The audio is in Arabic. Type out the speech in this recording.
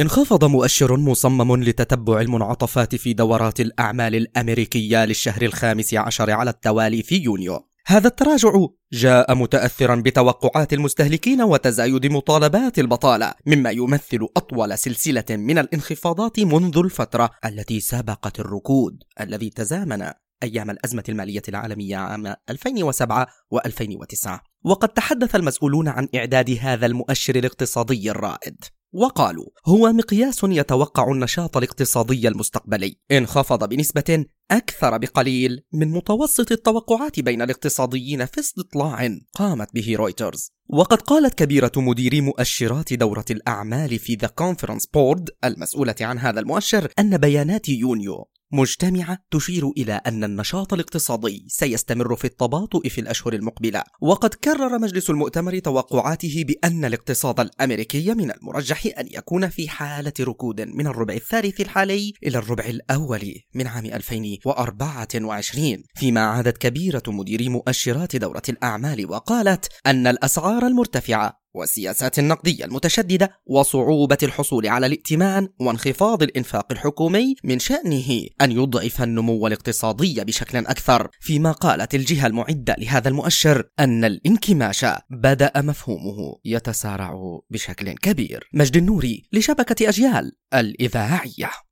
انخفض مؤشر مصمم لتتبع المنعطفات في دورات الأعمال الأمريكية للشهر الخامس عشر على التوالي في يونيو. هذا التراجع جاء متاثرا بتوقعات المستهلكين وتزايد مطالبات البطالة مما يمثل أطول سلسلة من الانخفاضات منذ الفترة التي سبقت الركود الذي تزامن أيام الأزمة المالية العالمية عام 2007 و2009 وقد تحدث المسؤولون عن إعداد هذا المؤشر الاقتصادي الرائد. وقالوا هو مقياس يتوقع النشاط الاقتصادي المستقبلي. انخفض بنسبة أكثر بقليل من متوسط التوقعات بين الاقتصاديين في استطلاع قامت به رويترز. وقد قالت كبيرة مديري مؤشرات دورة الأعمال في The Conference Board المسؤولة عن هذا المؤشر أن بيانات يونيو مجتمعة تشير إلى أن النشاط الاقتصادي سيستمر في التباطؤ في الأشهر المقبلة. وقد كرر مجلس المؤتمر توقعاته بأن الاقتصاد الأمريكي من المرجح أن يكون في حالة ركود من الربع الثالث الحالي إلى الربع الأول من عام 2024 فيما عادت كبيرة مديري مؤشرات دورة الأعمال وقالت أن الأسعار المرتفعة والسياسات النقدية المتشددة وصعوبة الحصول على الائتمان وانخفاض الإنفاق الحكومي من شأنه أن يضعف النمو الاقتصادي بشكل أكثر. فيما قالت الجهة المعدة لهذا المؤشر أن الانكماش بدأ مفهومه يتسارع بشكل كبير. مجد النوري لشبكة أجيال الإذاعية.